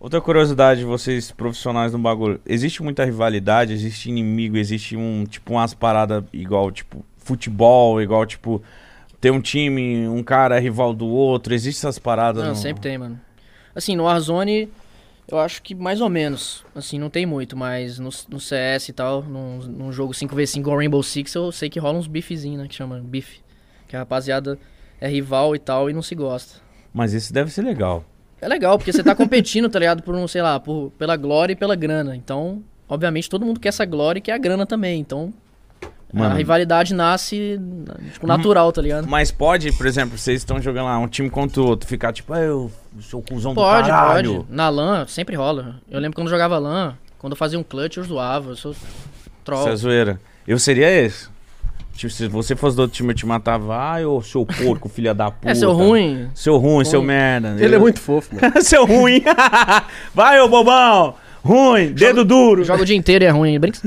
Outra curiosidade, vocês profissionais no bagulho, existe muita rivalidade, existe inimigo, existe um, tipo, umas paradas igual, tipo, futebol, igual, tipo, ter um time, um cara é rival do outro, existe essas paradas? Não, no- sempre tem, mano. Assim, no Warzone, eu acho que mais ou menos. Assim, não tem muito, mas no, no CS e tal, num, num jogo 5v5 igual Rainbow Six, eu sei que rola uns bifezinhos, né? Que chama bife. Que a rapaziada é rival e tal e não se gosta. Mas isso deve ser legal. É legal, porque você tá competindo, tá ligado? Por um, sei lá, por, pela glória e pela grana. Então, obviamente, todo mundo quer essa glória e quer a grana também. Então, Mano. a rivalidade nasce, tipo, natural, tá ligado? Mas pode, por exemplo, vocês estão jogando lá um time contra o outro, ficar tipo, ah, eu sou o cuzão Pode, do caralho. pode. Na LAN, sempre rola. Eu lembro quando eu jogava LAN, quando eu fazia um clutch, eu zoava. Eu sou troll. Isso é zoeira. Eu seria esse. Tipo, se você fosse do outro time, eu te matava. Ai, ô seu porco, filha da puta. É, seu ruim. Seu ruim, seu Ruim. merda. Ele é muito fofo, mano. seu ruim. Vai, ô bobão. Ruim, dedo duro. Joga o dia inteiro e é ruim. Brinca.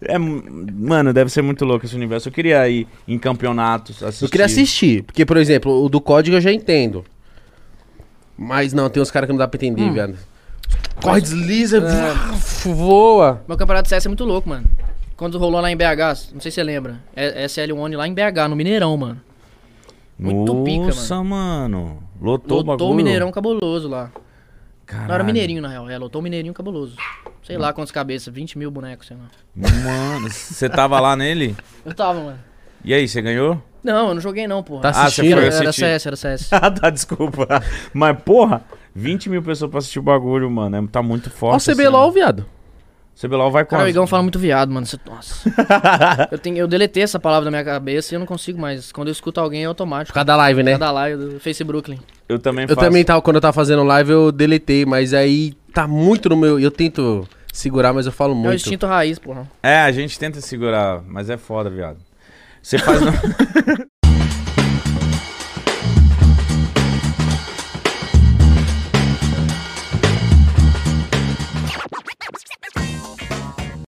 É, mano, deve ser muito louco esse universo. Eu queria ir em campeonatos, assistir. Eu queria assistir, porque, por exemplo, o do código eu já entendo. Mas não, tem uns caras que não dá pra entender, viado. Corre, desliza, voa. Meu campeonato de CS é muito louco, mano. Quando rolou lá em BH, não sei se você lembra. É SL1 lá em BH, no Mineirão, mano. Muito pica, Nossa, mano. Lotou, o Lotou o Mineirão cabuloso lá. Caralho. Não era Mineirinho, na real. É, lotou o Mineirinho cabuloso. Sei lá quantas cabeças, 20 mil bonecos, sei lá. Mano, você tava lá nele? Eu tava, mano. E aí, você ganhou? Não, eu não joguei não, porra. Tá Ah, você assistindo? foi era, era. CS, era CS. Ah, tá, desculpa. Mas, porra, 20 mil pessoas pra assistir o bagulho, mano. é- Tá muito Ó o forte. CBLOL, viado. CBLOL vai Cara, o. Igão fala muito viado, mano. Você- Nossa. eu, tenho, eu deletei essa palavra da minha cabeça e eu não consigo mais. Quando eu escuto alguém é automático. causa da live, né? Cada live do Face Brooklyn. Eu também Eu faço. também tava, quando eu tava fazendo live, eu deletei, mas aí tá muito no meu. Eu tento segurar, mas eu falo É o muito. instinto raiz, porra. É, a gente tenta segurar, mas é foda, viado. Você faz.